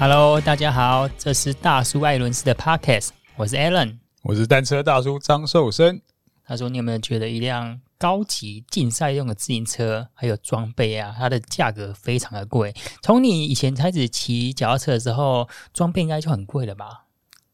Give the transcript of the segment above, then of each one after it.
Hello，大家好，这是大叔艾伦斯的 Podcast，我是 Alan，我是单车大叔张寿生。他说：“你有没有觉得一辆高级竞赛用的自行车，还有装备啊，它的价格非常的贵？从你以前开始骑脚踏车的时候，装备应该就很贵了吧？”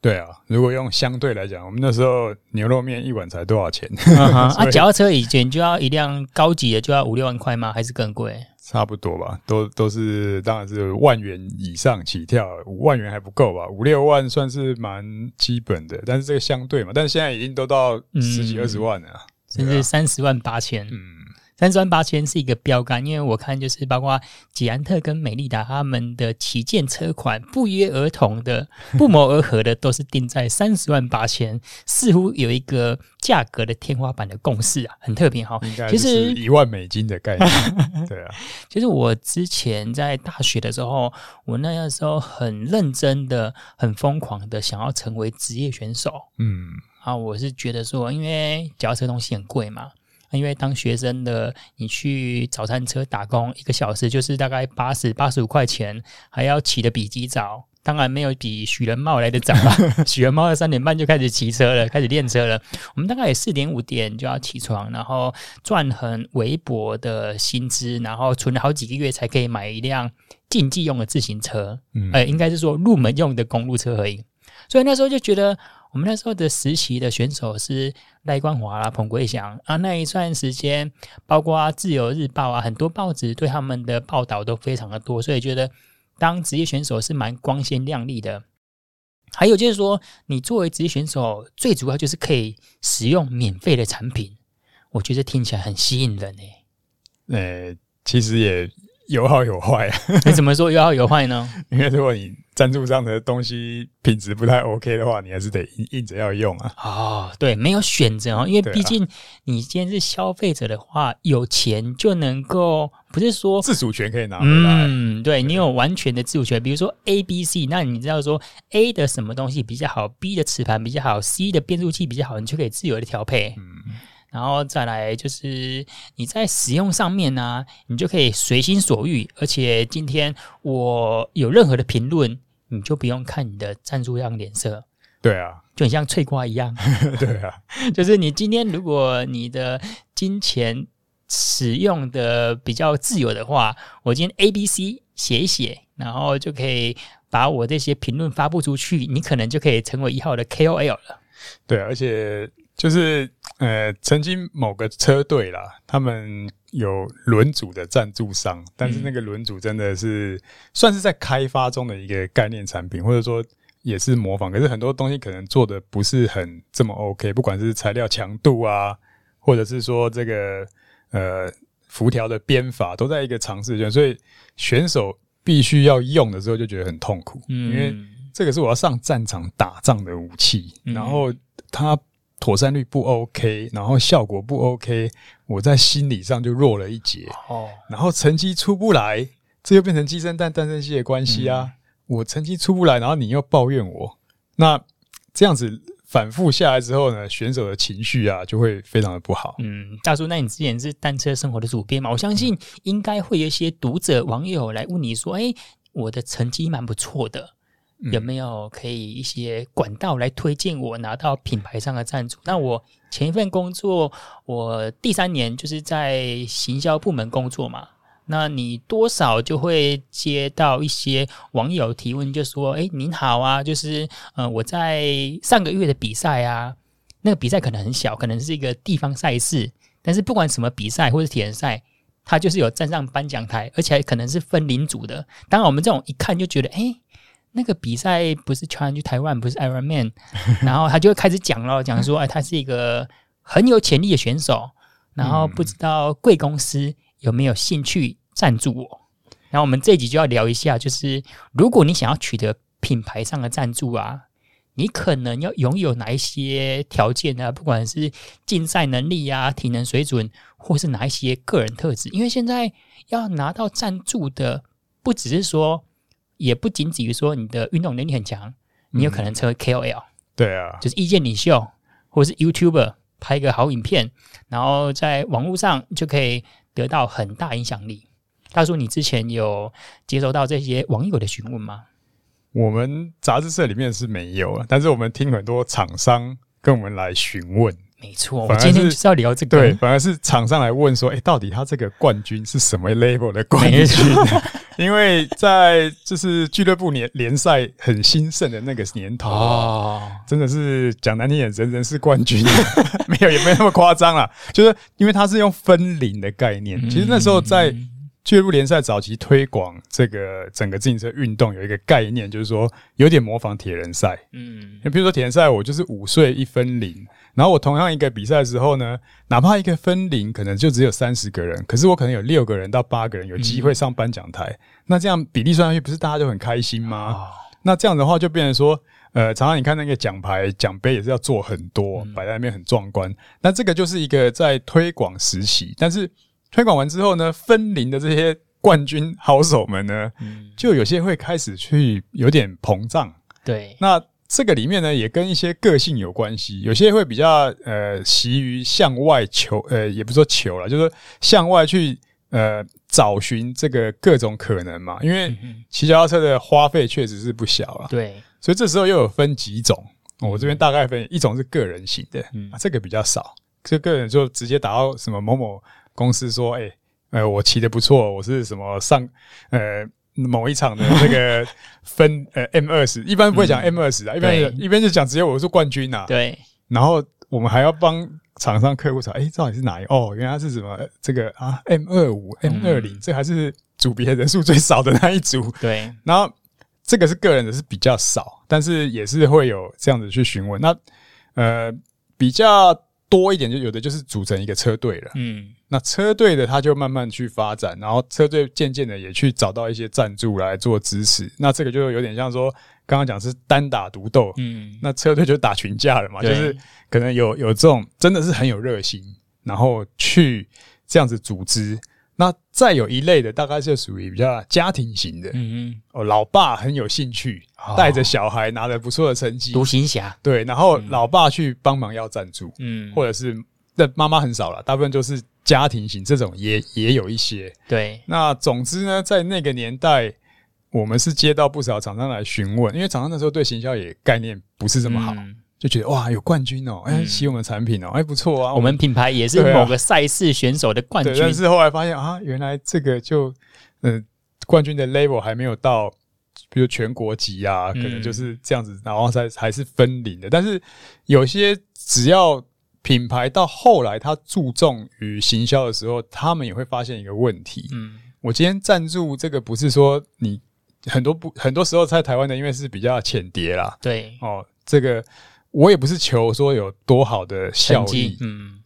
对啊，如果用相对来讲，我们那时候牛肉面一碗才多少钱？啊，脚踏车以前就要一辆高级的就要五六万块吗？还是更贵？差不多吧，都都是，当然是万元以上起跳，五万元还不够吧？五六万算是蛮基本的，但是这个相对嘛，但是现在已经都到十几二十万了，甚至三十万八千。嗯。三十万八千是一个标杆，因为我看就是包括捷安特跟美利达他们的旗舰车款，不约而同的、不谋而合的都是定在三十万八千，似乎有一个价格的天花板的共识啊，很特别哈。其实一万美金的概念，对啊。其实我之前在大学的时候，我那个时候很认真的、很疯狂的想要成为职业选手。嗯，啊，我是觉得说，因为脚踏车东西很贵嘛。因为当学生的你去早餐车打工，一个小时就是大概八十八十五块钱，还要起得比鸡早，当然没有比许仁茂来的早了。许仁茂三点半就开始骑车了，开始练车了。我们大概也四点五点就要起床，然后赚很微薄的薪资，然后存了好几个月才可以买一辆竞技用的自行车，嗯，呃，应该是说入门用的公路车而已。所以那时候就觉得。我们那时候的实习的选手是赖冠华啦、彭贵祥啊，那一段时间，包括自由日报啊，很多报纸对他们的报道都非常的多，所以觉得当职业选手是蛮光鲜亮丽的。还有就是说，你作为职业选手，最主要就是可以使用免费的产品，我觉得听起来很吸引人诶。呃，其实也有好有坏啊。你怎么说有好有坏呢？因为如果你赞助商的东西品质不太 OK 的话，你还是得硬硬着要用啊。哦，对，没有选择哦，因为毕竟你今天是消费者的话，有钱就能够，不是说自主权可以拿回来。嗯，对，你有完全的自主权。比如说 A、B、C，那你知道说 A 的什么东西比较好，B 的磁盘比较好，C 的变速器比较好，你就可以自由的调配。嗯，然后再来就是你在使用上面呢、啊，你就可以随心所欲。而且今天我有任何的评论。你就不用看你的赞助商脸色，对啊，就很像脆瓜一样，对啊，就是你今天如果你的金钱使用的比较自由的话，我今天 A、B、C 写一写，然后就可以把我这些评论发布出去，你可能就可以成为一号的 KOL 了。对，而且就是呃，曾经某个车队啦，他们。有轮组的赞助商，但是那个轮组真的是算是在开发中的一个概念产品，或者说也是模仿。可是很多东西可能做的不是很这么 OK，不管是材料强度啊，或者是说这个呃辐条的编法，都在一个尝试阶段。所以选手必须要用的时候就觉得很痛苦，因为这个是我要上战场打仗的武器，然后它。妥善率不 OK，然后效果不 OK，我在心理上就弱了一截。哦，然后成绩出不来，这又变成鸡生蛋，蛋生鸡的关系啊！嗯、我成绩出不来，然后你又抱怨我，那这样子反复下来之后呢，选手的情绪啊就会非常的不好。嗯，大叔，那你之前是单车生活的主编嘛？我相信应该会有一些读者网友来问你说：“哎，我的成绩蛮不错的。”有没有可以一些管道来推荐我拿到品牌上的赞助？那我前一份工作，我第三年就是在行销部门工作嘛。那你多少就会接到一些网友提问，就说：“哎，您好啊，就是呃，我在上个月的比赛啊，那个比赛可能很小，可能是一个地方赛事，但是不管什么比赛或是铁人赛，它就是有站上颁奖台，而且还可能是分领组的。当然，我们这种一看就觉得，哎。”那个比赛不是 Challenge Taiwan，不是 Ironman，然后他就会开始讲了，讲说，哎，他是一个很有潜力的选手，然后不知道贵公司有没有兴趣赞助我。然后我们这一集就要聊一下，就是如果你想要取得品牌上的赞助啊，你可能要拥有哪一些条件啊？不管是竞赛能力啊、体能水准，或是哪一些个人特质，因为现在要拿到赞助的，不只是说。也不仅止于说你的运动能力很强，你有可能成为 KOL，嗯，对啊，就是意见领袖，或是 YouTuber 拍一个好影片，然后在网络上就可以得到很大影响力。大叔，你之前有接收到这些网友的询问吗？我们杂志社里面是没有，但是我们听很多厂商跟我们来询问。没错，我今天就是要聊这个。对，反而是厂商来问说：“哎，到底他这个冠军是什么 level 的冠军？” 因为在就是俱乐部联联赛很兴盛的那个年头哦，真的是讲难听点，人人是冠军，没有也没有那么夸张啦。就是因为他是用分龄的概念，其实那时候在俱乐部联赛早期推广这个整个自行车运动有一个概念，就是说有点模仿铁人赛。嗯，比如说铁人赛，我就是五岁一分零。然后我同样一个比赛的时候呢，哪怕一个分零可能就只有三十个人，可是我可能有六个人到八个人有机会上颁奖台，嗯、那这样比例算上去，不是大家就很开心吗？哦、那这样的话就变成说，呃，常常你看那个奖牌奖杯也是要做很多，摆、嗯、在那边很壮观。那这个就是一个在推广时期，但是推广完之后呢，分龄的这些冠军好手们呢，嗯、就有些会开始去有点膨胀。对，那。这个里面呢，也跟一些个性有关系。有些会比较呃，习于向外求，呃，也不是说求了，就是说向外去呃找寻这个各种可能嘛。因为骑脚踏车的花费确实是不小了，对。所以这时候又有分几种，我这边大概分一种是个人型的，嗯，这个比较少。这个人就直接打到什么某某公司说，哎，呃，我骑的不错，我是什么上呃。某一场的 那个分呃 M 二十，一般不会讲 M 二十啊，一般一般就讲只有我是冠军呐。对，然后我们还要帮厂商客户查，哎，到底是哪一？哦，原来是什么这个啊？M 二五、M 二零，这还是组别人数最少的那一组。对，然后这个是个人的是比较少，但是也是会有这样子去询问。那呃比较。多一点就有的就是组成一个车队了，嗯，那车队的他就慢慢去发展，然后车队渐渐的也去找到一些赞助来做支持，那这个就有点像说刚刚讲是单打独斗，嗯，那车队就打群架了嘛，就是可能有有这种真的是很有热心，然后去这样子组织。那再有一类的，大概是属于比较家庭型的，嗯嗯，哦，老爸很有兴趣，带着小孩拿了不错的成绩，独行侠，对，然后老爸去帮忙要赞助，嗯，或者是那妈妈很少了，大部分就是家庭型，这种也也有一些，对。那总之呢，在那个年代，我们是接到不少厂商来询问，因为厂商那时候对行销也概念不是这么好。嗯就觉得哇，有冠军哦、喔！哎、欸，骑我们的产品哦、喔，哎、欸，不错啊！我们品牌也是某个赛事选手的冠军。但是后来发现啊，原来这个就嗯、呃，冠军的 level 还没有到，比如全国级啊，可能就是这样子，然后才还是分龄的。但是有些只要品牌到后来，他注重于行销的时候，他们也会发现一个问题。嗯，我今天赞助这个不是说你很多不很多时候在台湾的，因为是比较浅碟啦。对哦，这个。我也不是求说有多好的效益，嗯，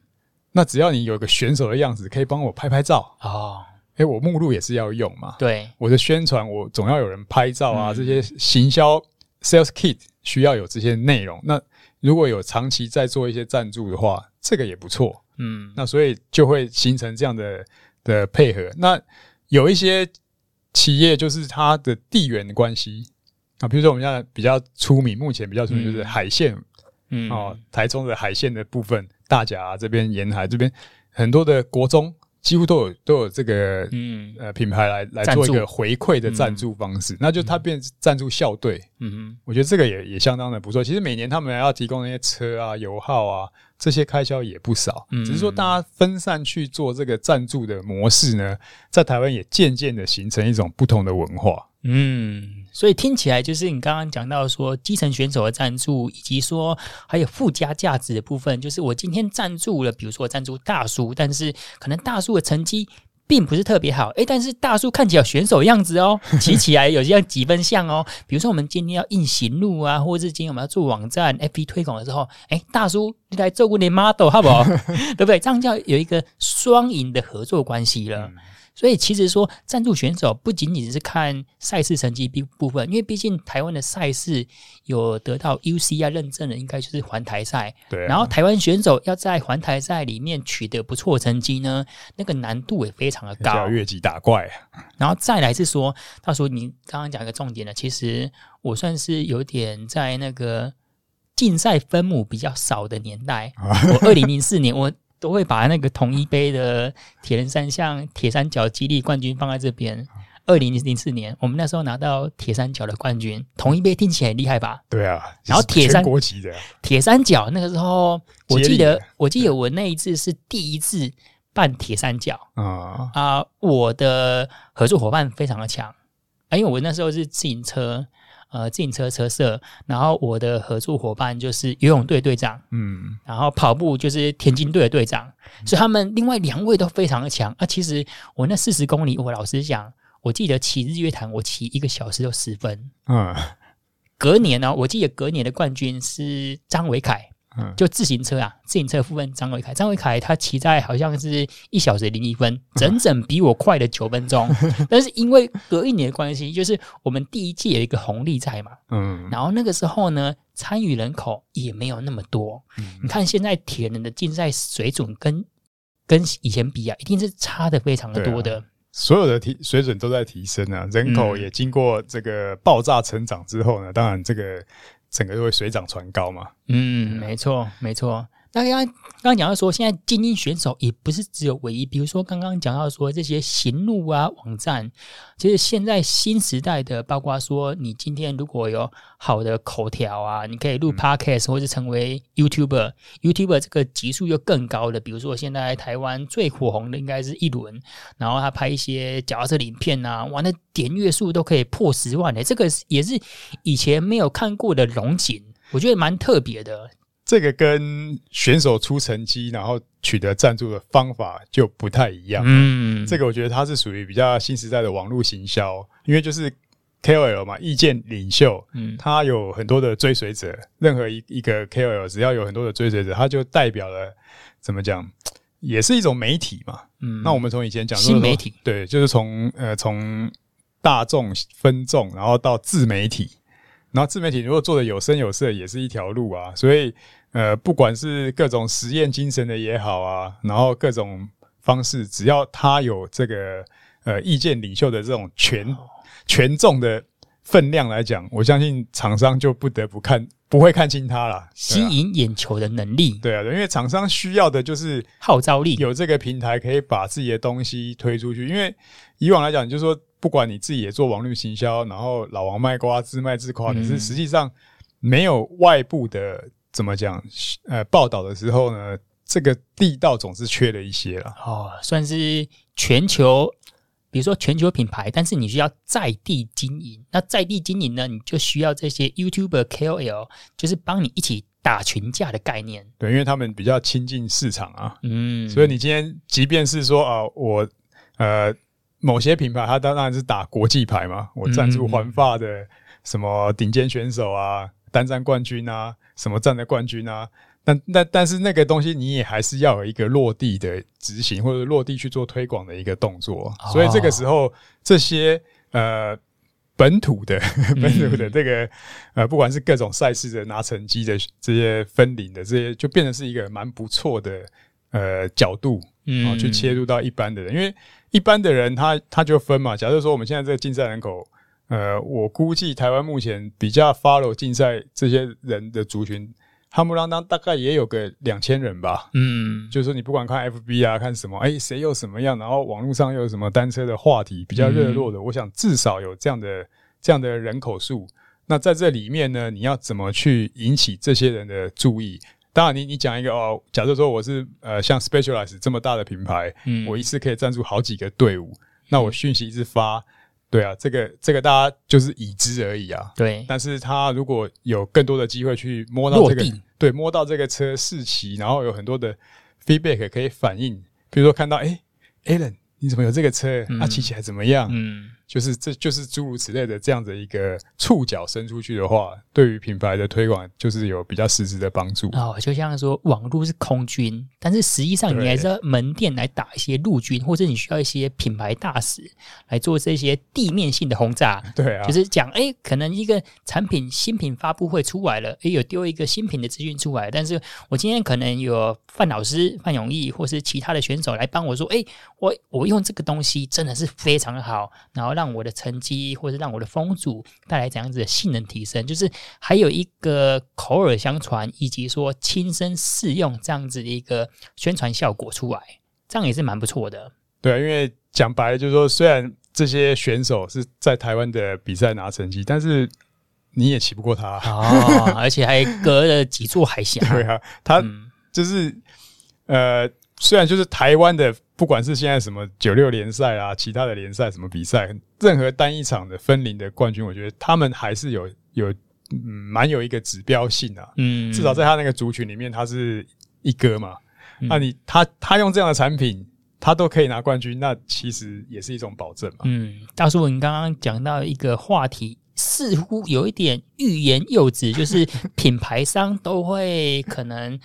那只要你有个选手的样子，可以帮我拍拍照哦。诶，我目录也是要用嘛，对，我的宣传我总要有人拍照啊，这些行销 sales kit 需要有这些内容。那如果有长期在做一些赞助的话，这个也不错，嗯，那所以就会形成这样的的配合。那有一些企业就是它的地缘的关系啊，比如说我们现在比较出名，目前比较出名就是海线。嗯，哦，台中的海线的部分，大甲、啊、这边沿海这边很多的国中几乎都有都有这个嗯。呃品牌来来做一个回馈的赞助方式，嗯、那就它变赞助校队。嗯哼，我觉得这个也也相当的不错。其实每年他们要提供那些车啊、油耗啊这些开销也不少，嗯、只是说大家分散去做这个赞助的模式呢，在台湾也渐渐的形成一种不同的文化。嗯。所以听起来就是你刚刚讲到说基层选手的赞助，以及说还有附加价值的部分，就是我今天赞助了，比如说赞助大叔，但是可能大叔的成绩并不是特别好，诶，但是大叔看起来有选手的样子哦，骑起来有这样几分像哦。比如说我们今天要印行路啊，或者是今天我们要做网站 FB 推广的时候，诶，大叔你来做过你 model 好不好？对不对？这样叫有一个双赢的合作关系了。所以其实说赞助选手不仅仅是看赛事成绩部分，因为毕竟台湾的赛事有得到 UCI 认证的，应该就是环台赛。对、啊。然后台湾选手要在环台赛里面取得不错成绩呢，那个难度也非常的高。要越级打怪。然后再来是说，到时候你刚刚讲一个重点呢，其实我算是有点在那个竞赛分母比较少的年代。我二零零四年我。都会把那个统一杯的铁人三项铁三角肌力冠军放在这边。二零零四年，我们那时候拿到铁三角的冠军，统一杯听起来很厉害吧？对啊，然后铁三国籍的铁三角那个时候，我记得我记得我那一次是第一次办铁三角啊啊！我的合作伙伴非常的强啊，因为我那时候是自行车。呃，自行车车社，然后我的合作伙伴就是游泳队队长，嗯，然后跑步就是田径队的队长，嗯、所以他们另外两位都非常的强。啊，其实我那四十公里，我老实讲，我记得骑日月潭，我骑一个小时就十分。嗯，隔年呢、哦，我记得隔年的冠军是张伟凯。就自行车啊，自行车副分张伟凯，张伟凯他骑在好像是一小时零一分，整整比我快了九分钟。但是因为隔一年的关系，就是我们第一届有一个红利在嘛，嗯，然后那个时候呢，参与人口也没有那么多。嗯、你看现在铁人的竞赛水准跟跟以前比啊，一定是差的非常的多的。啊、所有的提水准都在提升啊，人口也经过这个爆炸成长之后呢，当然这个。整个就会水涨船高嘛？嗯，没错，没错。那刚刚刚讲到说，现在精英选手也不是只有唯一，比如说刚刚讲到说这些行路啊网站，其实现在新时代的，包括说你今天如果有好的口条啊，你可以录 Podcast 或者成为 YouTuber，YouTuber、嗯、YouTuber 这个级数又更高的，比如说现在台湾最火红的应该是一轮，然后他拍一些脚踏车影片啊，哇，那点阅数都可以破十万的，这个也是以前没有看过的龙井，我觉得蛮特别的。这个跟选手出成绩，然后取得赞助的方法就不太一样。嗯，这个我觉得它是属于比较新时代的网络行销，因为就是 KOL 嘛，意见领袖，嗯，他有很多的追随者。任何一一个 KOL 只要有很多的追随者，他就代表了怎么讲，也是一种媒体嘛。嗯，那我们从以前讲新媒体，对，就是从呃从大众分众，然后到自媒体，然后自媒体如果做的有声有色，也是一条路啊。所以。呃，不管是各种实验精神的也好啊，然后各种方式，只要他有这个呃意见领袖的这种权权重的分量来讲，我相信厂商就不得不看，不会看轻他了。吸引眼球的能力，对啊，因为厂商需要的就是号召力，有这个平台可以把自己的东西推出去。因为以往来讲，就是说，不管你自己也做网络行销，然后老王卖瓜，自卖自夸，可是实际上没有外部的。怎么讲？呃，报道的时候呢，这个地道总是缺了一些了。哦，算是全球，比如说全球品牌，但是你需要在地经营。那在地经营呢，你就需要这些 YouTuber KOL，就是帮你一起打群架的概念。对，因为他们比较亲近市场啊。嗯，所以你今天即便是说啊，我呃某些品牌，它当然是打国际牌嘛，我赞助环法的什么顶尖选手啊。单站冠军啊，什么站的冠军啊？但但但是那个东西你也还是要有一个落地的执行，或者落地去做推广的一个动作。哦、所以这个时候，这些呃本土的、嗯、本土的这个呃，不管是各种赛事的拿成绩的这些分领的这些，就变成是一个蛮不错的呃角度，然后去切入到一般的人，嗯、因为一般的人他他就分嘛。假设说我们现在这个竞赛人口。呃，我估计台湾目前比较 follow 竞赛这些人的族群，哈姆啷当大概也有个两千人吧。嗯，就是说你不管看 FB 啊，看什么，哎，谁又什么样，然后网络上又有什么单车的话题比较热络的，嗯、我想至少有这样的这样的人口数。那在这里面呢，你要怎么去引起这些人的注意？当然你，你你讲一个哦，假设说我是呃像 Specialized 这么大的品牌，嗯，我一次可以赞助好几个队伍，那我讯息一直发。对啊，这个这个大家就是已知而已啊。对，但是他如果有更多的机会去摸到这个，对，摸到这个车试骑，然后有很多的 feedback 可以反映，比如说看到，哎，Alan，你怎么有这个车？他骑起来怎么样？嗯。就是这就是诸如此类的这样的一个触角伸出去的话，对于品牌的推广就是有比较实质的帮助哦。就像说网络是空军，但是实际上你还是要门店来打一些陆军，或者你需要一些品牌大使来做这些地面性的轰炸。对啊，就是讲哎，可能一个产品新品发布会出来了，哎，有丢一个新品的资讯出来，但是我今天可能有范老师范永义或是其他的选手来帮我说，哎，我我用这个东西真的是非常的好，然后让。让我的成绩，或者让我的风阻带来怎样子的性能提升，就是还有一个口耳相传，以及说亲身试用这样子的一个宣传效果出来，这样也是蛮不错的。对啊，因为讲白了就是说，虽然这些选手是在台湾的比赛拿成绩，但是你也骑不过他哦，而且还隔了几座海峡。对啊，他就是、嗯、呃，虽然就是台湾的，不管是现在什么九六联赛啊，其他的联赛什么比赛，任何单一场的分龄的冠军，我觉得他们还是有有嗯，蛮有一个指标性啊。嗯，至少在他那个族群里面，他是一哥嘛。嗯、那你他他用这样的产品。他都可以拿冠军，那其实也是一种保证嘛。嗯，大叔，你刚刚讲到一个话题，似乎有一点欲言又止，就是 品牌商都会可能。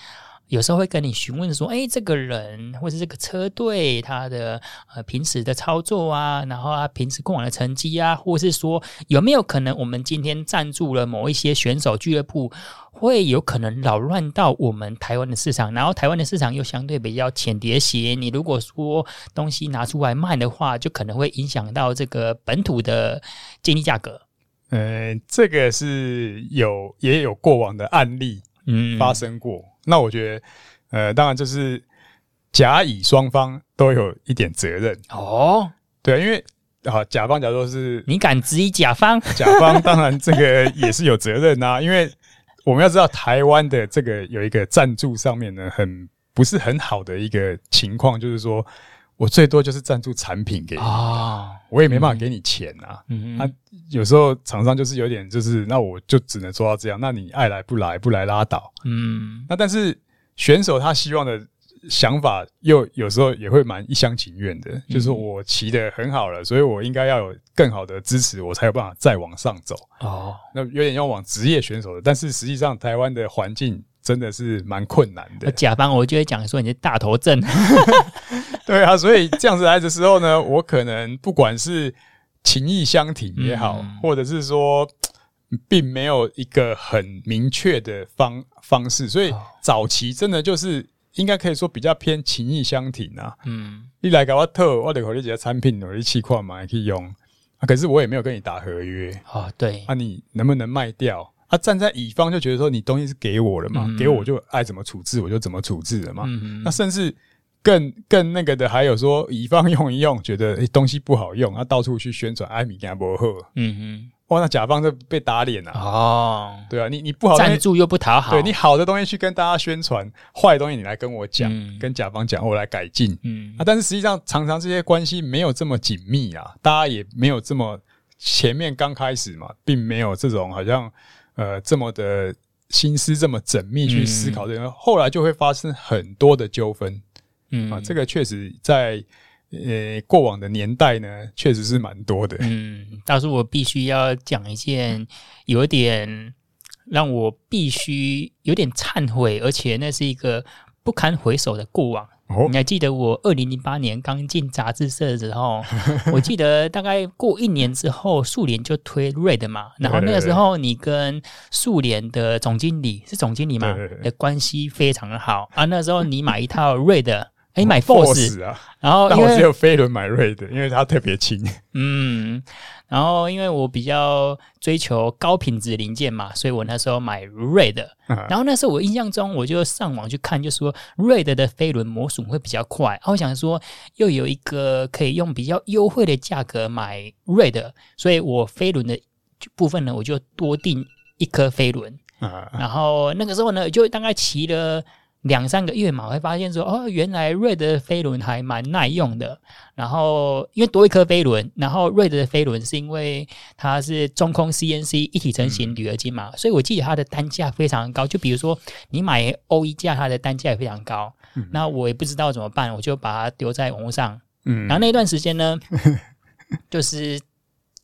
有时候会跟你询问说：“哎，这个人或者这个车队，他的呃平时的操作啊，然后啊平时过往的成绩啊，或是说有没有可能我们今天赞助了某一些选手俱乐部，会有可能扰乱到我们台湾的市场？然后台湾的市场又相对比较浅碟些，你如果说东西拿出来卖的话，就可能会影响到这个本土的经济价格。”嗯，这个是有也有过往的案例，嗯，发生过。嗯那我觉得，呃，当然就是甲乙双方都有一点责任哦。对，因为啊，甲方假如说是你敢质疑甲方，甲方当然这个也是有责任呐。因为我们要知道，台湾的这个有一个赞助上面呢，很不是很好的一个情况，就是说。我最多就是赞助产品给你啊，我也没办法给你钱啊。嗯，那有时候厂商就是有点就是，那我就只能做到这样。那你爱来不来，不来拉倒。嗯，那但是选手他希望的想法又有时候也会蛮一厢情愿的，就是我骑的很好了，所以我应该要有更好的支持，我才有办法再往上走。哦，那有点要往职业选手的，但是实际上台湾的环境。真的是蛮困难的。甲方我就会讲说你是大头症，对啊，所以这样子来的时候呢，我可能不管是情意相挺也好，嗯、或者是说并没有一个很明确的方方式，所以早期真的就是应该可以说比较偏情意相挺啊。嗯，你来给我特，我得考虑几个产品，我一起矿嘛也可以用。啊，可是我也没有跟你打合约。啊，对，那、啊、你能不能卖掉？啊，站在乙方就觉得说，你东西是给我了嘛，嗯、给我就爱怎么处置我就怎么处置了嘛。嗯、那甚至更更那个的还有说，乙方用一用觉得东西不好用，他到处去宣传艾米加伯赫。嗯哼，哇，那甲方就被打脸了。哦，对啊，你你不好赞助又不讨好，对你好的东西去跟大家宣传，坏的东西你来跟我讲，嗯、跟甲方讲，我来改进。嗯啊，但是实际上常常这些关系没有这么紧密啊，大家也没有这么前面刚开始嘛，并没有这种好像。呃，这么的心思这么缜密去思考这个，嗯、后来就会发生很多的纠纷。嗯啊，这个确实在呃过往的年代呢，确实是蛮多的。嗯，但是我必须要讲一件有点让我必须有点忏悔，而且那是一个不堪回首的过往。哦、你还记得我二零零八年刚进杂志社的时候，我记得大概过一年之后，速联就推 Red 嘛，然后那个时候你跟速联的总经理是总经理嘛的关系非常的好。啊，那时候你买一套 Red。哎，买 Force 啊，然后但我只有飞轮买 Red，因为它特别轻。嗯，然后因为我比较追求高品质零件嘛，所以我那时候买 Red。然后那时候我印象中，我就上网去看，就说 Red 的飞轮磨损会比较快。然后我想说，又有一个可以用比较优惠的价格买 Red，所以我飞轮的部分呢，我就多订一颗飞轮。然后那个时候呢，就大概骑了。两三个月嘛，我会发现说，哦，原来瑞德的飞轮还蛮耐用的。然后因为多一颗飞轮，然后瑞德的飞轮是因为它是中空 CNC 一体成型铝合金嘛，嗯、所以我记得它的单价非常高。就比如说你买欧一架，它的单价也非常高。嗯、那我也不知道怎么办，我就把它丢在网络上。嗯，然后那段时间呢，就是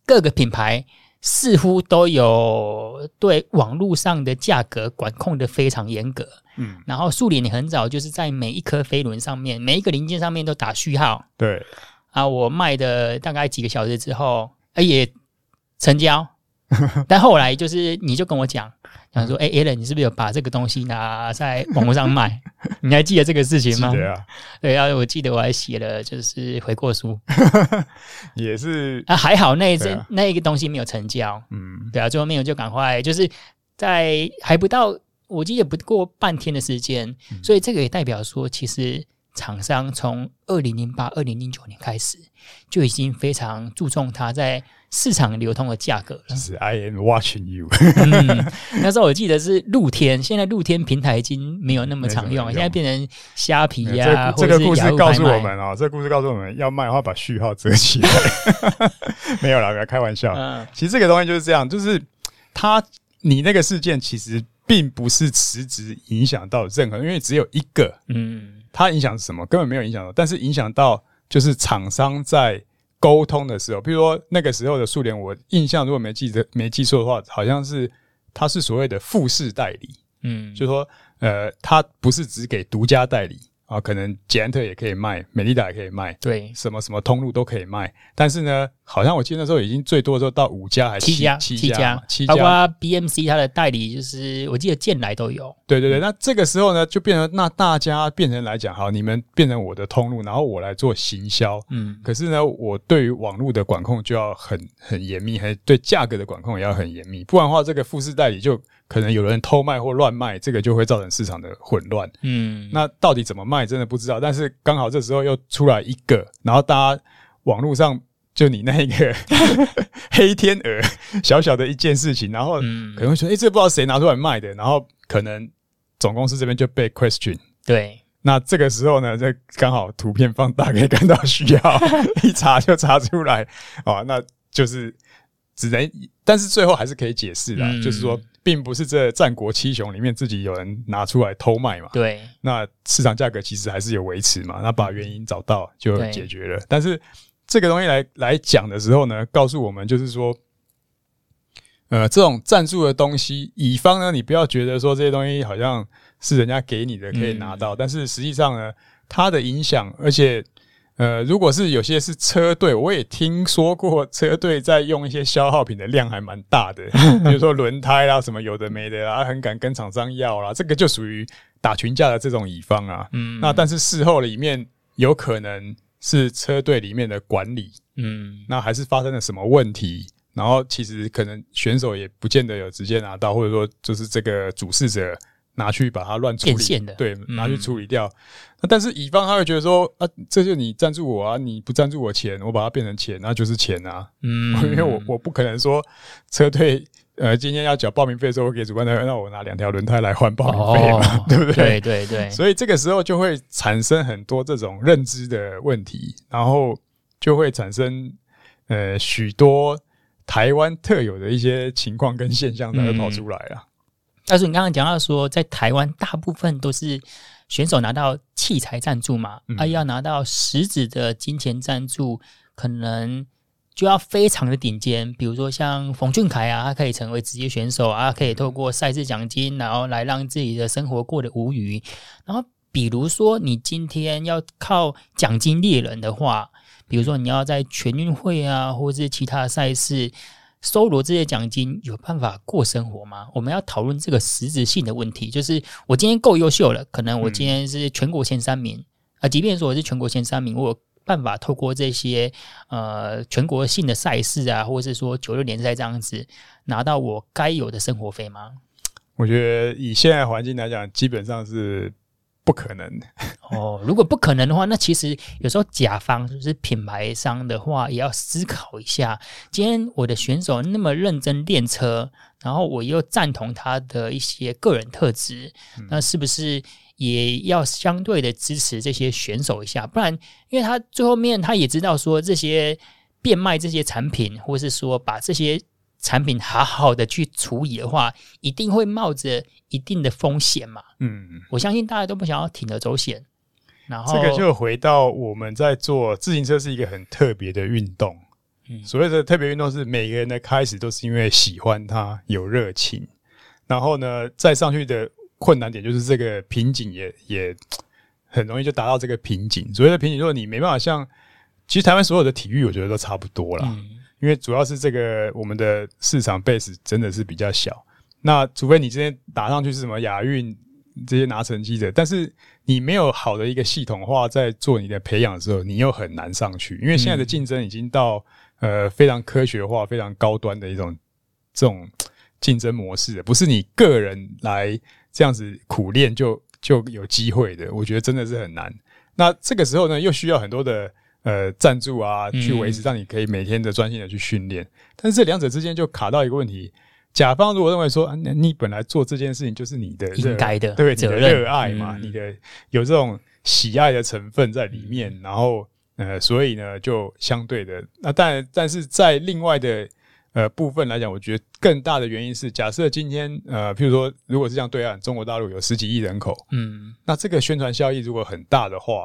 各个品牌似乎都有对网络上的价格管控的非常严格。嗯，然后速联你很早就是在每一颗飞轮上面，每一个零件上面都打序号。对，啊，我卖的大概几个小时之后，哎也成交。但后来就是你就跟我讲，讲说，哎，Allen，你是不是有把这个东西拿在网络上卖？你还记得这个事情吗？对啊，对啊，我记得我还写了就是悔过书，也是啊，还好那一阵、啊、那一个东西没有成交。嗯，对啊，最后面我就赶快就是在还不到。我记得不过半天的时间，所以这个也代表说，其实厂商从二零零八、二零零九年开始就已经非常注重它在市场流通的价格了。就是 I am watching you。嗯，那时候我记得是露天，现在露天平台已经没有那么常用了，现在变成虾皮呀、啊。这个故事告诉我们哦，这个故事告诉我们要卖的话，把序号遮起来。没有啦，不要开玩笑。嗯，其实这个东西就是这样，就是它，你那个事件其实并不是实质影响到任何，因为只有一个。嗯。它影响是什么？根本没有影响到，但是影响到就是厂商在沟通的时候，比如说那个时候的苏联，我印象如果没记得没记错的话，好像是他是所谓的复式代理，嗯，就是说呃，他不是只给独家代理。啊，可能捷安特也可以卖，美利达也可以卖，对，什么什么通路都可以卖。但是呢，好像我记得那时候已经最多的时候到五家还是七,七家，七家，七家，包括 BMC 它的代理，就是我记得健来都有。对对对，那这个时候呢，就变成那大家变成来讲，好，你们变成我的通路，然后我来做行销。嗯，可是呢，我对于网络的管控就要很很严密，还对价格的管控也要很严密，不然的话，这个复式代理就。可能有人偷卖或乱卖，这个就会造成市场的混乱。嗯，那到底怎么卖，真的不知道。但是刚好这时候又出来一个，然后大家网络上就你那一个黑天鹅小小的一件事情，然后可能会说：“哎、欸，这不知道谁拿出来卖的。”然后可能总公司这边就被 question。对，那这个时候呢，这刚好图片放大可以看到需要，一查就查出来。啊，那就是只能，但是最后还是可以解释的，嗯、就是说。并不是这战国七雄里面自己有人拿出来偷卖嘛？对，那市场价格其实还是有维持嘛？那把原因找到就解决了。但是这个东西来来讲的时候呢，告诉我们就是说，呃，这种赞助的东西，乙方呢，你不要觉得说这些东西好像是人家给你的可以拿到，嗯、但是实际上呢，它的影响，而且。呃，如果是有些是车队，我也听说过车队在用一些消耗品的量还蛮大的，比如说轮胎啦，什么有的没的啊，很敢跟厂商要啦，这个就属于打群架的这种乙方啊。嗯，那但是事后里面有可能是车队里面的管理，嗯，那还是发生了什么问题，然后其实可能选手也不见得有直接拿到，或者说就是这个主事者。拿去把它乱处理，对，拿去处理掉。嗯、那但是乙方他会觉得说啊，这就你赞助我啊，你不赞助我钱，我把它变成钱，那就是钱啊。嗯，因为我我不可能说车队呃今天要缴报名费的时候，我给主办单位，那我拿两条轮胎来换报名费嘛，哦、对不对？对对对。所以这个时候就会产生很多这种认知的问题，然后就会产生呃许多台湾特有的一些情况跟现象才会跑出来啊。嗯但是你刚刚讲到说，在台湾大部分都是选手拿到器材赞助嘛，嗯、啊，要拿到实质的金钱赞助，可能就要非常的顶尖。比如说像冯俊凯啊，他可以成为职业选手啊，可以透过赛事奖金，然后来让自己的生活过得无余。然后，比如说你今天要靠奖金猎人的话，比如说你要在全运会啊，或者是其他赛事。收罗这些奖金有办法过生活吗？我们要讨论这个实质性的问题。就是我今天够优秀了，可能我今天是全国前三名啊，即便说我是全国前三名，我办法透过这些呃全国性的赛事啊，或者是说九六联赛这样子拿到我该有的生活费吗？我觉得以现在环境来讲，基本上是。不可能哦！如果不可能的话，那其实有时候甲方就是品牌商的话，也要思考一下。今天我的选手那么认真练车，然后我又赞同他的一些个人特质，嗯、那是不是也要相对的支持这些选手一下？不然，因为他最后面他也知道说，这些变卖这些产品，或是说把这些。产品好好的去处理的话，一定会冒着一定的风险嘛。嗯，我相信大家都不想要铤而走险。然后这个就回到我们在做自行车是一个很特别的运动。嗯，所谓的特别运动是每个人的开始都是因为喜欢它，有热情。然后呢，再上去的困难点就是这个瓶颈也也很容易就达到这个瓶颈。所谓的瓶颈，如果你没办法像，其实台湾所有的体育，我觉得都差不多啦。嗯因为主要是这个我们的市场 base 真的是比较小，那除非你今天打上去是什么亚运这些拿成绩的，但是你没有好的一个系统化在做你的培养的时候，你又很难上去。因为现在的竞争已经到呃非常科学化、非常高端的一种这种竞争模式了，不是你个人来这样子苦练就就有机会的。我觉得真的是很难。那这个时候呢，又需要很多的呃赞助啊，去维持，让你可以每天的专心的去训练。嗯、但是这两者之间就卡到一个问题：甲方如果认为说，啊、你本来做这件事情就是你的应该的，对，你的热爱嘛，嗯、你的有这种喜爱的成分在里面，嗯、然后呃，所以呢，就相对的，那但但是在另外的。呃，部分来讲，我觉得更大的原因是，假设今天呃，譬如说，如果是像对岸中国大陆有十几亿人口，嗯，那这个宣传效益如果很大的话，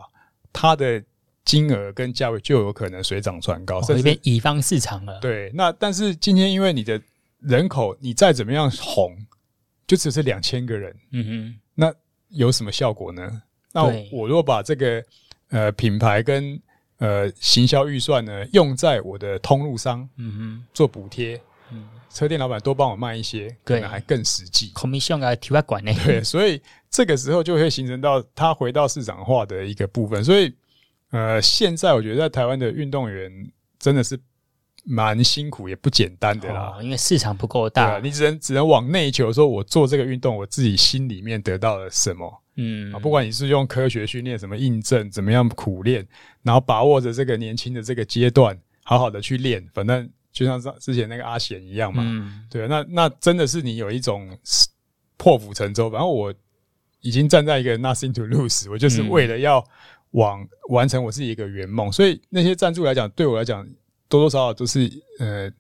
它的金额跟价位就有可能水涨船高，甚至变乙方市场了。对，那但是今天因为你的人口，你再怎么样红，就只是两千个人，嗯哼，那有什么效果呢？那我如果把这个呃品牌跟呃，行销预算呢，用在我的通路商，嗯哼，做补贴，嗯，车店老板多帮我卖一些，可能还更实际。commission 啊，体外管呢？对，所以这个时候就会形成到它回到市场化的一个部分。所以，呃，现在我觉得在台湾的运动员真的是蛮辛苦，也不简单的啦，哦、因为市场不够大，你只能只能往内求，说我做这个运动，我自己心里面得到了什么。嗯。啊，不管你是用科学训练，什么印证，怎么样苦练，然后把握着这个年轻的这个阶段，好好的去练，反正就像之前那个阿贤一样嘛，嗯、对，那那真的是你有一种破釜沉舟。然后我已经站在一个 nothing to lose，我就是为了要往完成我自己一个圆梦，所以那些赞助来讲，对我来讲多多少少都是呃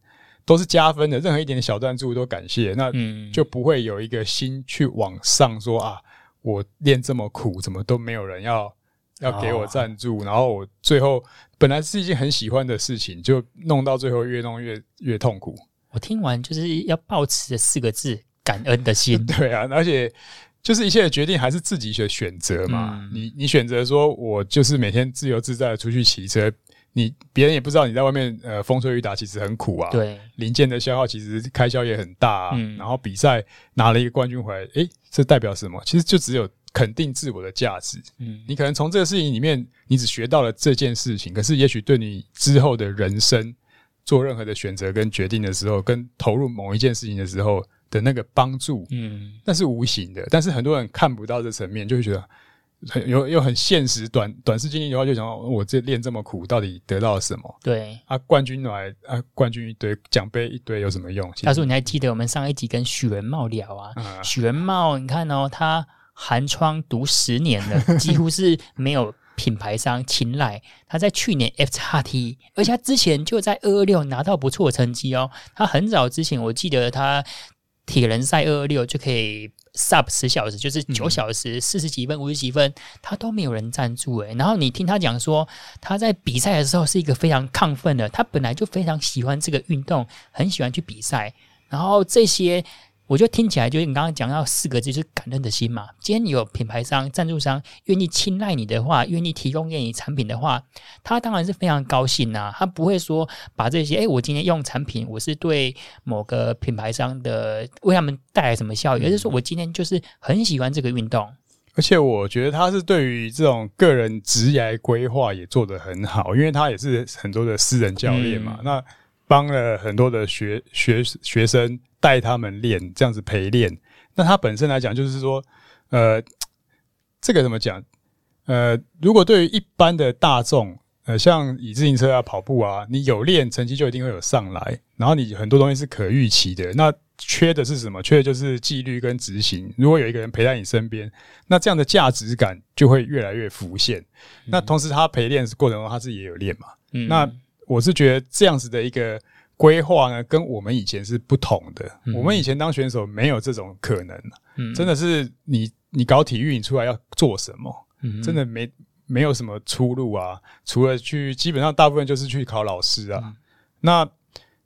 都是加分的，任何一点点小赞助都感谢，那就不会有一个心去往上说啊。我练这么苦，怎么都没有人要要给我赞助？哦、然后我最后本来是一件很喜欢的事情，就弄到最后越弄越越痛苦。我听完就是要抱持的四个字：感恩的心。对啊，而且就是一切的决定还是自己的选择嘛。嗯、你你选择说我就是每天自由自在的出去骑车。你别人也不知道你在外面呃风吹雨打其实很苦啊，对，零件的消耗其实开销也很大啊。嗯，然后比赛拿了一个冠军回来，诶，这代表什么？其实就只有肯定自我的价值。嗯，你可能从这个事情里面，你只学到了这件事情，可是也许对你之后的人生做任何的选择跟决定的时候，跟投入某一件事情的时候的那个帮助，嗯，那是无形的。但是很多人看不到这层面，就会觉得。很有又很现实，短短视经历的话，就想我这练这么苦，到底得到了什么？对啊，冠军来啊，冠军一堆，奖杯一堆，有什么用？他说：“你还记得我们上一集跟许文茂聊啊？嗯、许文茂，你看哦，他寒窗读十年了，几乎是没有品牌商青睐。他在去年 FXT，而且他之前就在二二六拿到不错的成绩哦。他很早之前，我记得他铁人赛二二六就可以。” sub 十小时就是九小时四十几分五十几分，他都没有人赞助诶。然后你听他讲说，他在比赛的时候是一个非常亢奋的，他本来就非常喜欢这个运动，很喜欢去比赛。然后这些。我就听起来就是你刚刚讲到四个字，就是感恩的心嘛。今天你有品牌商、赞助商愿意青睐你的话，愿意提供给你产品的话，他当然是非常高兴呐、啊。他不会说把这些，哎，我今天用产品，我是对某个品牌商的为他们带来什么效益，而是说我今天就是很喜欢这个运动。而且我觉得他是对于这种个人职业规划也做得很好，因为他也是很多的私人教练嘛，嗯、那帮了很多的学学学生。带他们练，这样子陪练。那他本身来讲，就是说，呃，这个怎么讲？呃，如果对于一般的大众，呃，像以自行车啊、跑步啊，你有练，成绩就一定会有上来。然后你很多东西是可预期的。那缺的是什么？缺的就是纪律跟执行。如果有一个人陪在你身边，那这样的价值感就会越来越浮现。嗯、那同时，他陪练过程中，他自己也有练嘛。嗯、那我是觉得这样子的一个。规划呢，跟我们以前是不同的。嗯、我们以前当选手没有这种可能，嗯、真的是你你搞体育，你出来要做什么？嗯、真的没没有什么出路啊，除了去，基本上大部分就是去考老师啊。嗯、那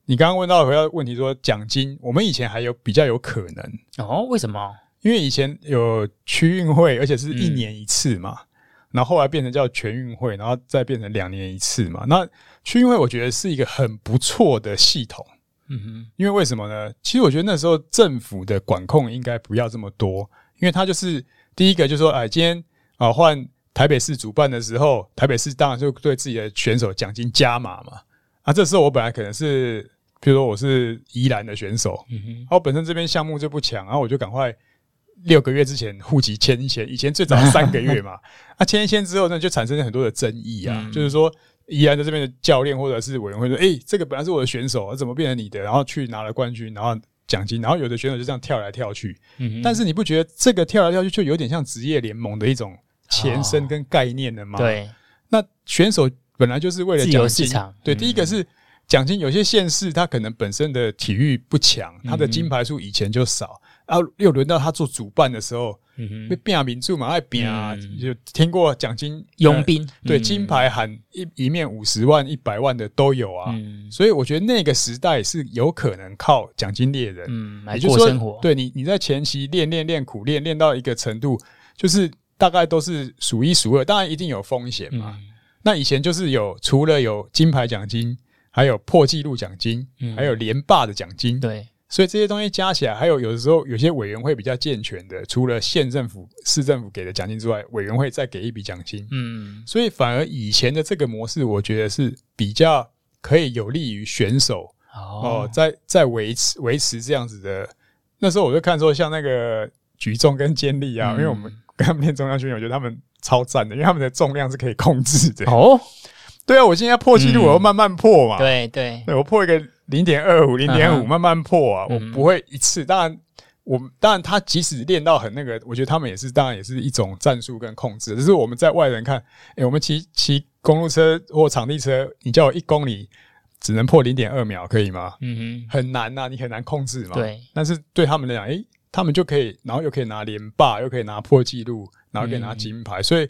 你刚刚问到回到问题说奖金，我们以前还有比较有可能哦？为什么？因为以前有区运会，而且是一年一次嘛，嗯、然后后来变成叫全运会，然后再变成两年一次嘛，那。区运会我觉得是一个很不错的系统，嗯哼，因为为什么呢？其实我觉得那时候政府的管控应该不要这么多，因为他就是第一个就是说，哎，今天啊换台北市主办的时候，台北市当然就对自己的选手奖金加码嘛。啊，这时候我本来可能是，比如说我是宜兰的选手，嗯哼，然后本身这边项目就不强，然后我就赶快六个月之前户籍迁一迁，以前最早三个月嘛，啊迁一迁之后呢，就产生了很多的争议啊，嗯、就是说宜兰在这边的教练或者是委员会说，哎、欸，这个本来是我的选手，怎么变成你的？然后去拿了冠军，然后奖金，然后有的选手就这样跳来跳去，嗯、但是你不觉得这个跳来跳去就有点像职业联盟的一种前身跟概念的吗？哦、对，那选手本来就是为了奖金，对，嗯、第一个是。奖金有些县市，他可能本身的体育不强，他的金牌数以前就少，然后又轮到他做主办的时候，被变名著嘛，爱变啊，就听过奖金佣兵，对，金牌喊一一面五十万、一百万的都有啊，所以我觉得那个时代是有可能靠奖金猎人，嗯，来过生活。对你，你在前期练练练苦练练到一个程度，就是大概都是数一数二，当然一定有风险嘛。那以前就是有，除了有金牌奖金。还有破纪录奖金，嗯、还有连霸的奖金，对，所以这些东西加起来，还有有的时候有些委员会比较健全的，除了县政府、市政府给的奖金之外，委员会再给一笔奖金，嗯，所以反而以前的这个模式，我觉得是比较可以有利于选手哦，在在维持维持这样子的。那时候我就看说，像那个举重跟健力啊，嗯、因为我们跟他们练中央训练，我觉得他们超赞的，因为他们的重量是可以控制的。哦。对啊，我现在破纪录，我要慢慢破嘛。对对，对我破一个零点二五、零点五，慢慢破啊。我不会一次。当然，我当然他即使练到很那个，我觉得他们也是，当然也是一种战术跟控制。只是我们在外人看，诶，我们骑骑公路车或场地车，你叫我一公里只能破零点二秒，可以吗？嗯哼，很难呐，你很难控制嘛。对。但是对他们来讲，诶，他们就可以，然后又可以拿连霸，又可以拿破纪录，然后可以拿金牌。所以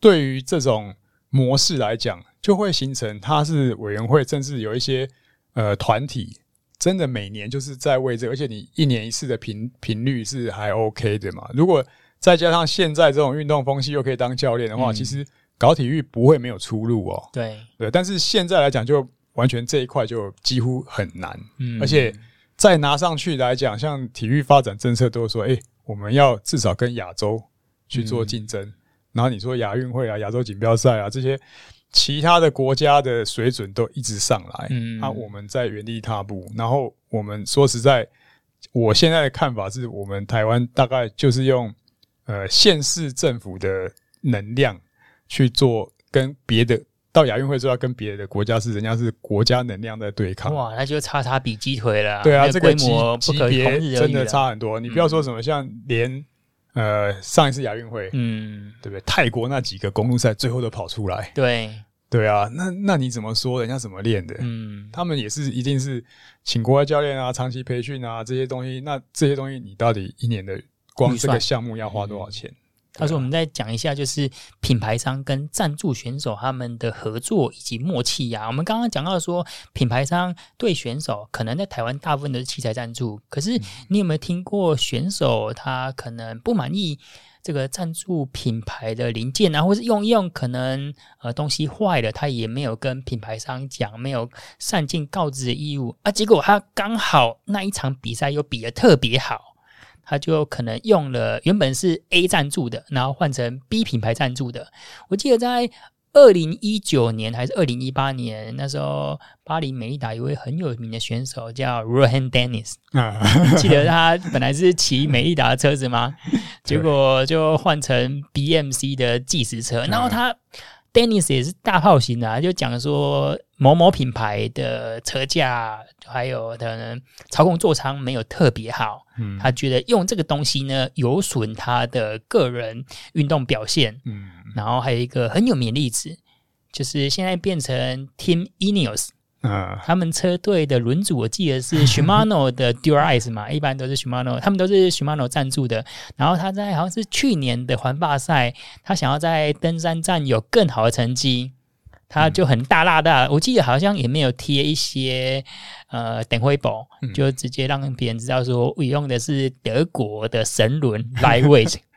对于这种模式来讲，就会形成，它是委员会，甚至有一些呃团体，真的每年就是在为这个，而且你一年一次的频频率是还 OK 的嘛。如果再加上现在这种运动风气，又可以当教练的话，嗯、其实搞体育不会没有出路哦。对对，但是现在来讲，就完全这一块就几乎很难。嗯，而且再拿上去来讲，像体育发展政策都说，哎、欸，我们要至少跟亚洲去做竞争。嗯、然后你说亚运会啊、亚洲锦标赛啊这些。其他的国家的水准都一直上来，嗯，那我们在原地踏步。然后我们说实在，我现在的看法是我们台湾大概就是用呃县市政府的能量去做，跟别的到亚运会之后要跟别的国家是人家是国家能量在对抗。哇，那就差差比鸡腿了。对啊，这个规模级别真的差很多。你不要说什么像连。呃，上一次亚运会，嗯，对不对？泰国那几个公路赛最后都跑出来，对对啊，那那你怎么说人家怎么练的？嗯，他们也是一定是请国外教练啊，长期培训啊这些东西。那这些东西你到底一年的光这个项目要花多少钱？他说：“我们再讲一下，就是品牌商跟赞助选手他们的合作以及默契呀、啊。我们刚刚讲到说，品牌商对选手可能在台湾大部分都是器材赞助，可是你有没有听过选手他可能不满意这个赞助品牌的零件啊，或是用一用可能呃东西坏了，他也没有跟品牌商讲，没有善尽告知的义务啊，结果他刚好那一场比赛又比的特别好。”他就可能用了原本是 A 赞助的，然后换成 B 品牌赞助的。我记得在二零一九年还是二零一八年，那时候巴黎美利达有一位很有名的选手叫 Rohan Dennis，记得他本来是骑美利达的车子吗？结果就换成 BMC 的计时车，然后他。Dennis 也是大炮型的，啊，就讲说某某品牌的车架还有可能操控座舱没有特别好，嗯，他觉得用这个东西呢有损他的个人运动表现，嗯，然后还有一个很有名的例子，就是现在变成 Team Ineos。啊，他们车队的轮组我记得是 Shimano 的 Durice 嘛，一般都是 Shimano，他们都是 Shimano 赞助的。然后他在好像是去年的环法赛，他想要在登山站有更好的成绩，他就很大剌大，我记得好像也没有贴一些呃等会宝，就直接让别人知道说我用的是德国的神轮 Lightweight。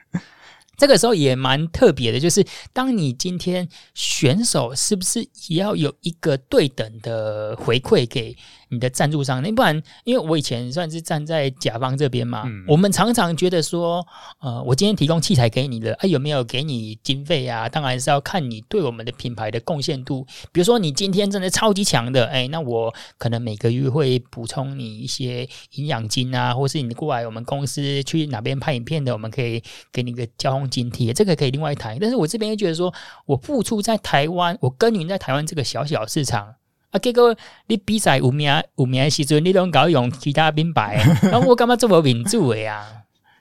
这个时候也蛮特别的，就是当你今天选手是不是也要有一个对等的回馈给你的赞助商，那不然，因为我以前算是站在甲方这边嘛，嗯、我们常常觉得说，呃，我今天提供器材给你的，啊，有没有给你经费啊？当然是要看你对我们的品牌的贡献度。比如说，你今天真的超级强的，哎，那我可能每个月会补充你一些营养金啊，或是你过来我们公司去哪边拍影片的，我们可以给你个交通津贴，这个可以另外谈。但是我这边又觉得说，我付出在台湾，我耕耘在台湾这个小小市场。啊，结果你比赛有名有名的时阵，你拢搞用其他品牌，然后我干嘛这么民主的呀？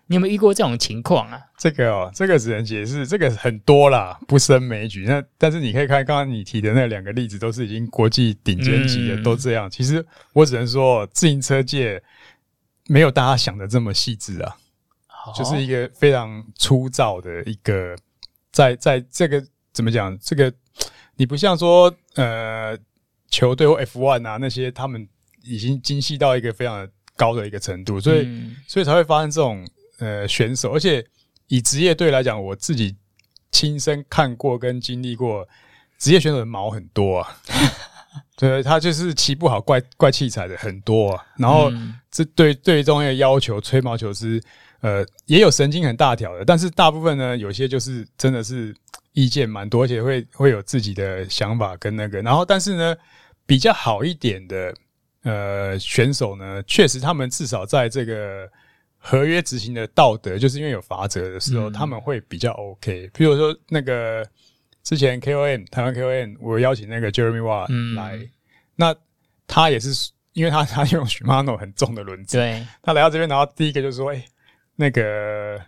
你有没有遇过这种情况啊？这个哦，这个只能解释，这个很多啦，不胜枚举。那但是你可以看刚刚你提的那两个例子，都是已经国际顶尖级的，嗯、都这样。其实我只能说，自行车界没有大家想的这么细致啊，哦、就是一个非常粗糙的一个，在在这个怎么讲？这个你不像说呃。球队或 F1 啊，那些他们已经精细到一个非常高的一个程度，所以、嗯、所以才会发生这种呃选手。而且以职业队来讲，我自己亲身看过跟经历过，职业选手的毛很多啊。对，他就是骑不好怪怪器材的很多啊。然后这对对这种要求，吹毛求疵，呃，也有神经很大条的，但是大部分呢，有些就是真的是意见蛮多，而且会会有自己的想法跟那个。然后，但是呢。比较好一点的呃选手呢，确实他们至少在这个合约执行的道德，就是因为有罚则的时候，嗯、他们会比较 OK。比如说那个之前 KOM 台湾 KOM，我邀请那个 Jeremy Watt 来，嗯、那他也是因为他他用 Shimano 很重的轮子，对，他来到这边，然后第一个就说：“哎、欸，那个。”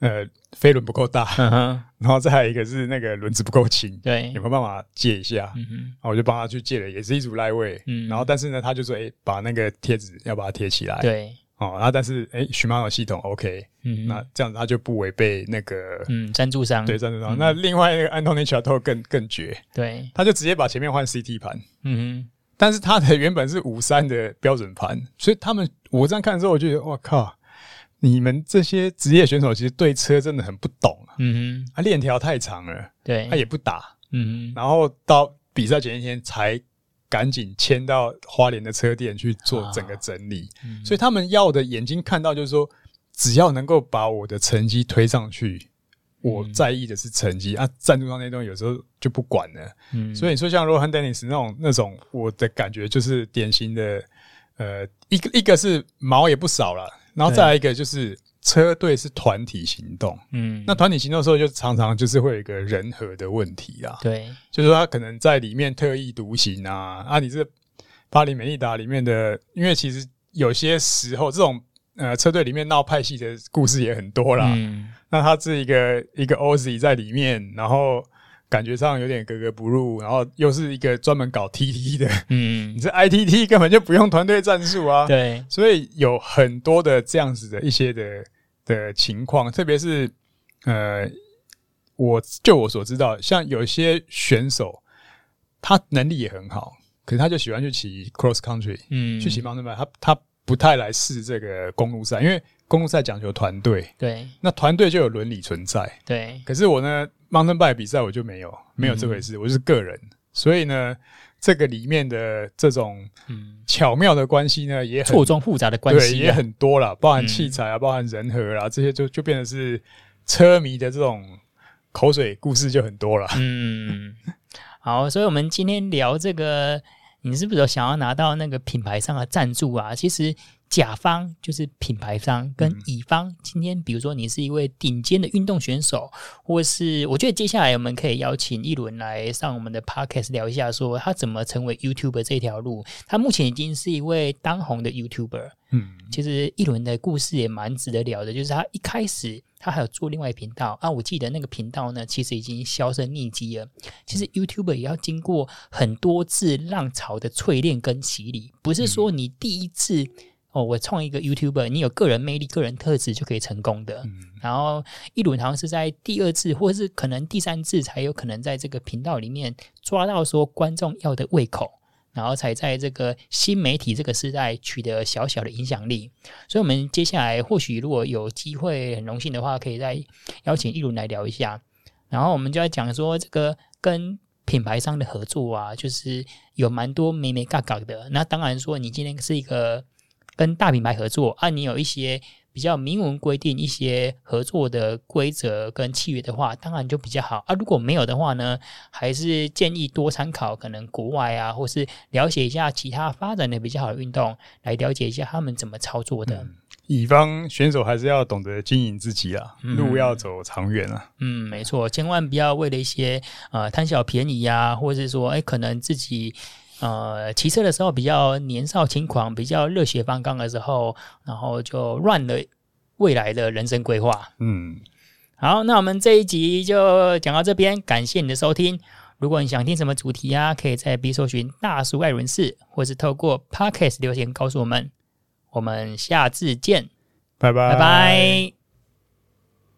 呃，飞轮不够大，嗯、然后再有一个是那个轮子不够轻，对，有没有办法借一下？然后我就帮他去借了，也是一组 Lightweight，嗯，然后但是呢，他就说，哎，把那个贴纸要把它贴起来，对，哦，然后但是哎，Shimano 系统 OK，嗯，那这样子他就不违背那个嗯赞助商，对赞助商。嗯、那另外那个 Anthony Chateau 更更绝，对，他就直接把前面换 CT 盘，嗯哼，但是他的原本是五三的标准盘，所以他们我这样看的时候，我就觉得哇靠。你们这些职业选手其实对车真的很不懂啊！嗯哼，啊，链条太长了，对，他也不打，嗯哼，然后到比赛前一天才赶紧牵到花莲的车店去做整个整理，啊嗯、所以他们要的眼睛看到就是说，只要能够把我的成绩推上去，我在意的是成绩、嗯、啊，赞助商那东西有时候就不管了，嗯，所以你说像 Rohan Dennis 那种那种，我的感觉就是典型的，呃，一个一个是毛也不少了。然后再来一个就是车队是团体行动，嗯，那团体行动的时候就常常就是会有一个人和的问题啦，对，就是说他可能在里面特立独行啊，啊，你这巴黎美利达里面的，因为其实有些时候这种呃车队里面闹派系的故事也很多啦，嗯，那他是一个一个 Aussie 在里面，然后。感觉上有点格格不入，然后又是一个专门搞 TT 的，嗯，你这 ITT 根本就不用团队战术啊，对，所以有很多的这样子的一些的的情况，特别是呃，我就我所知道，像有些选手，他能力也很好，可是他就喜欢去骑 cross country，嗯，去骑 mountain bike，他他不太来试这个公路赛，因为公路赛讲求团队，对，那团队就有伦理存在，对，可是我呢。Mountain bike 比赛我就没有没有这回事，嗯、我就是个人，所以呢，这个里面的这种巧妙的关系呢，也很错综复杂的关系、啊、对也很多啦，包含器材啊，嗯、包含人和啦，这些就就变得是车迷的这种口水故事就很多了。嗯，好，所以我们今天聊这个，你是不是有想要拿到那个品牌上的赞助啊？其实。甲方就是品牌商，跟乙方今天，比如说你是一位顶尖的运动选手，或是我觉得接下来我们可以邀请一轮来上我们的 podcast 聊一下，说他怎么成为 YouTuber 这条路。他目前已经是一位当红的 YouTuber。嗯，其实一轮的故事也蛮值得聊的，就是他一开始他还有做另外一频道啊，我记得那个频道呢，其实已经销声匿迹了。其实 YouTuber 也要经过很多次浪潮的淬炼跟洗礼，不是说你第一次。哦，我创一个 YouTuber，你有个人魅力、个人特质就可以成功的。嗯、然后一轮好像是在第二次，或者是可能第三次才有可能在这个频道里面抓到说观众要的胃口，然后才在这个新媒体这个时代取得小小的影响力。所以，我们接下来或许如果有机会，很荣幸的话，可以再邀请一轮来聊一下。然后我们就要讲说这个跟。品牌商的合作啊，就是有蛮多眉眉角角的。那当然说，你今天是一个跟大品牌合作啊，你有一些比较明文规定一些合作的规则跟契约的话，当然就比较好啊。如果没有的话呢，还是建议多参考可能国外啊，或是了解一下其他发展的比较好的运动，来了解一下他们怎么操作的。嗯乙方选手还是要懂得经营自己啊，嗯、路要走长远啊。嗯，没错，千万不要为了一些呃贪小便宜呀、啊，或者是说，哎，可能自己呃骑车的时候比较年少轻狂、比较热血方刚的时候，然后就乱了未来的人生规划。嗯，好，那我们这一集就讲到这边，感谢你的收听。如果你想听什么主题啊，可以在 B 搜寻大叔爱人士，或是透过 Podcast 留言告诉我们。我们下次见，拜拜，拜拜。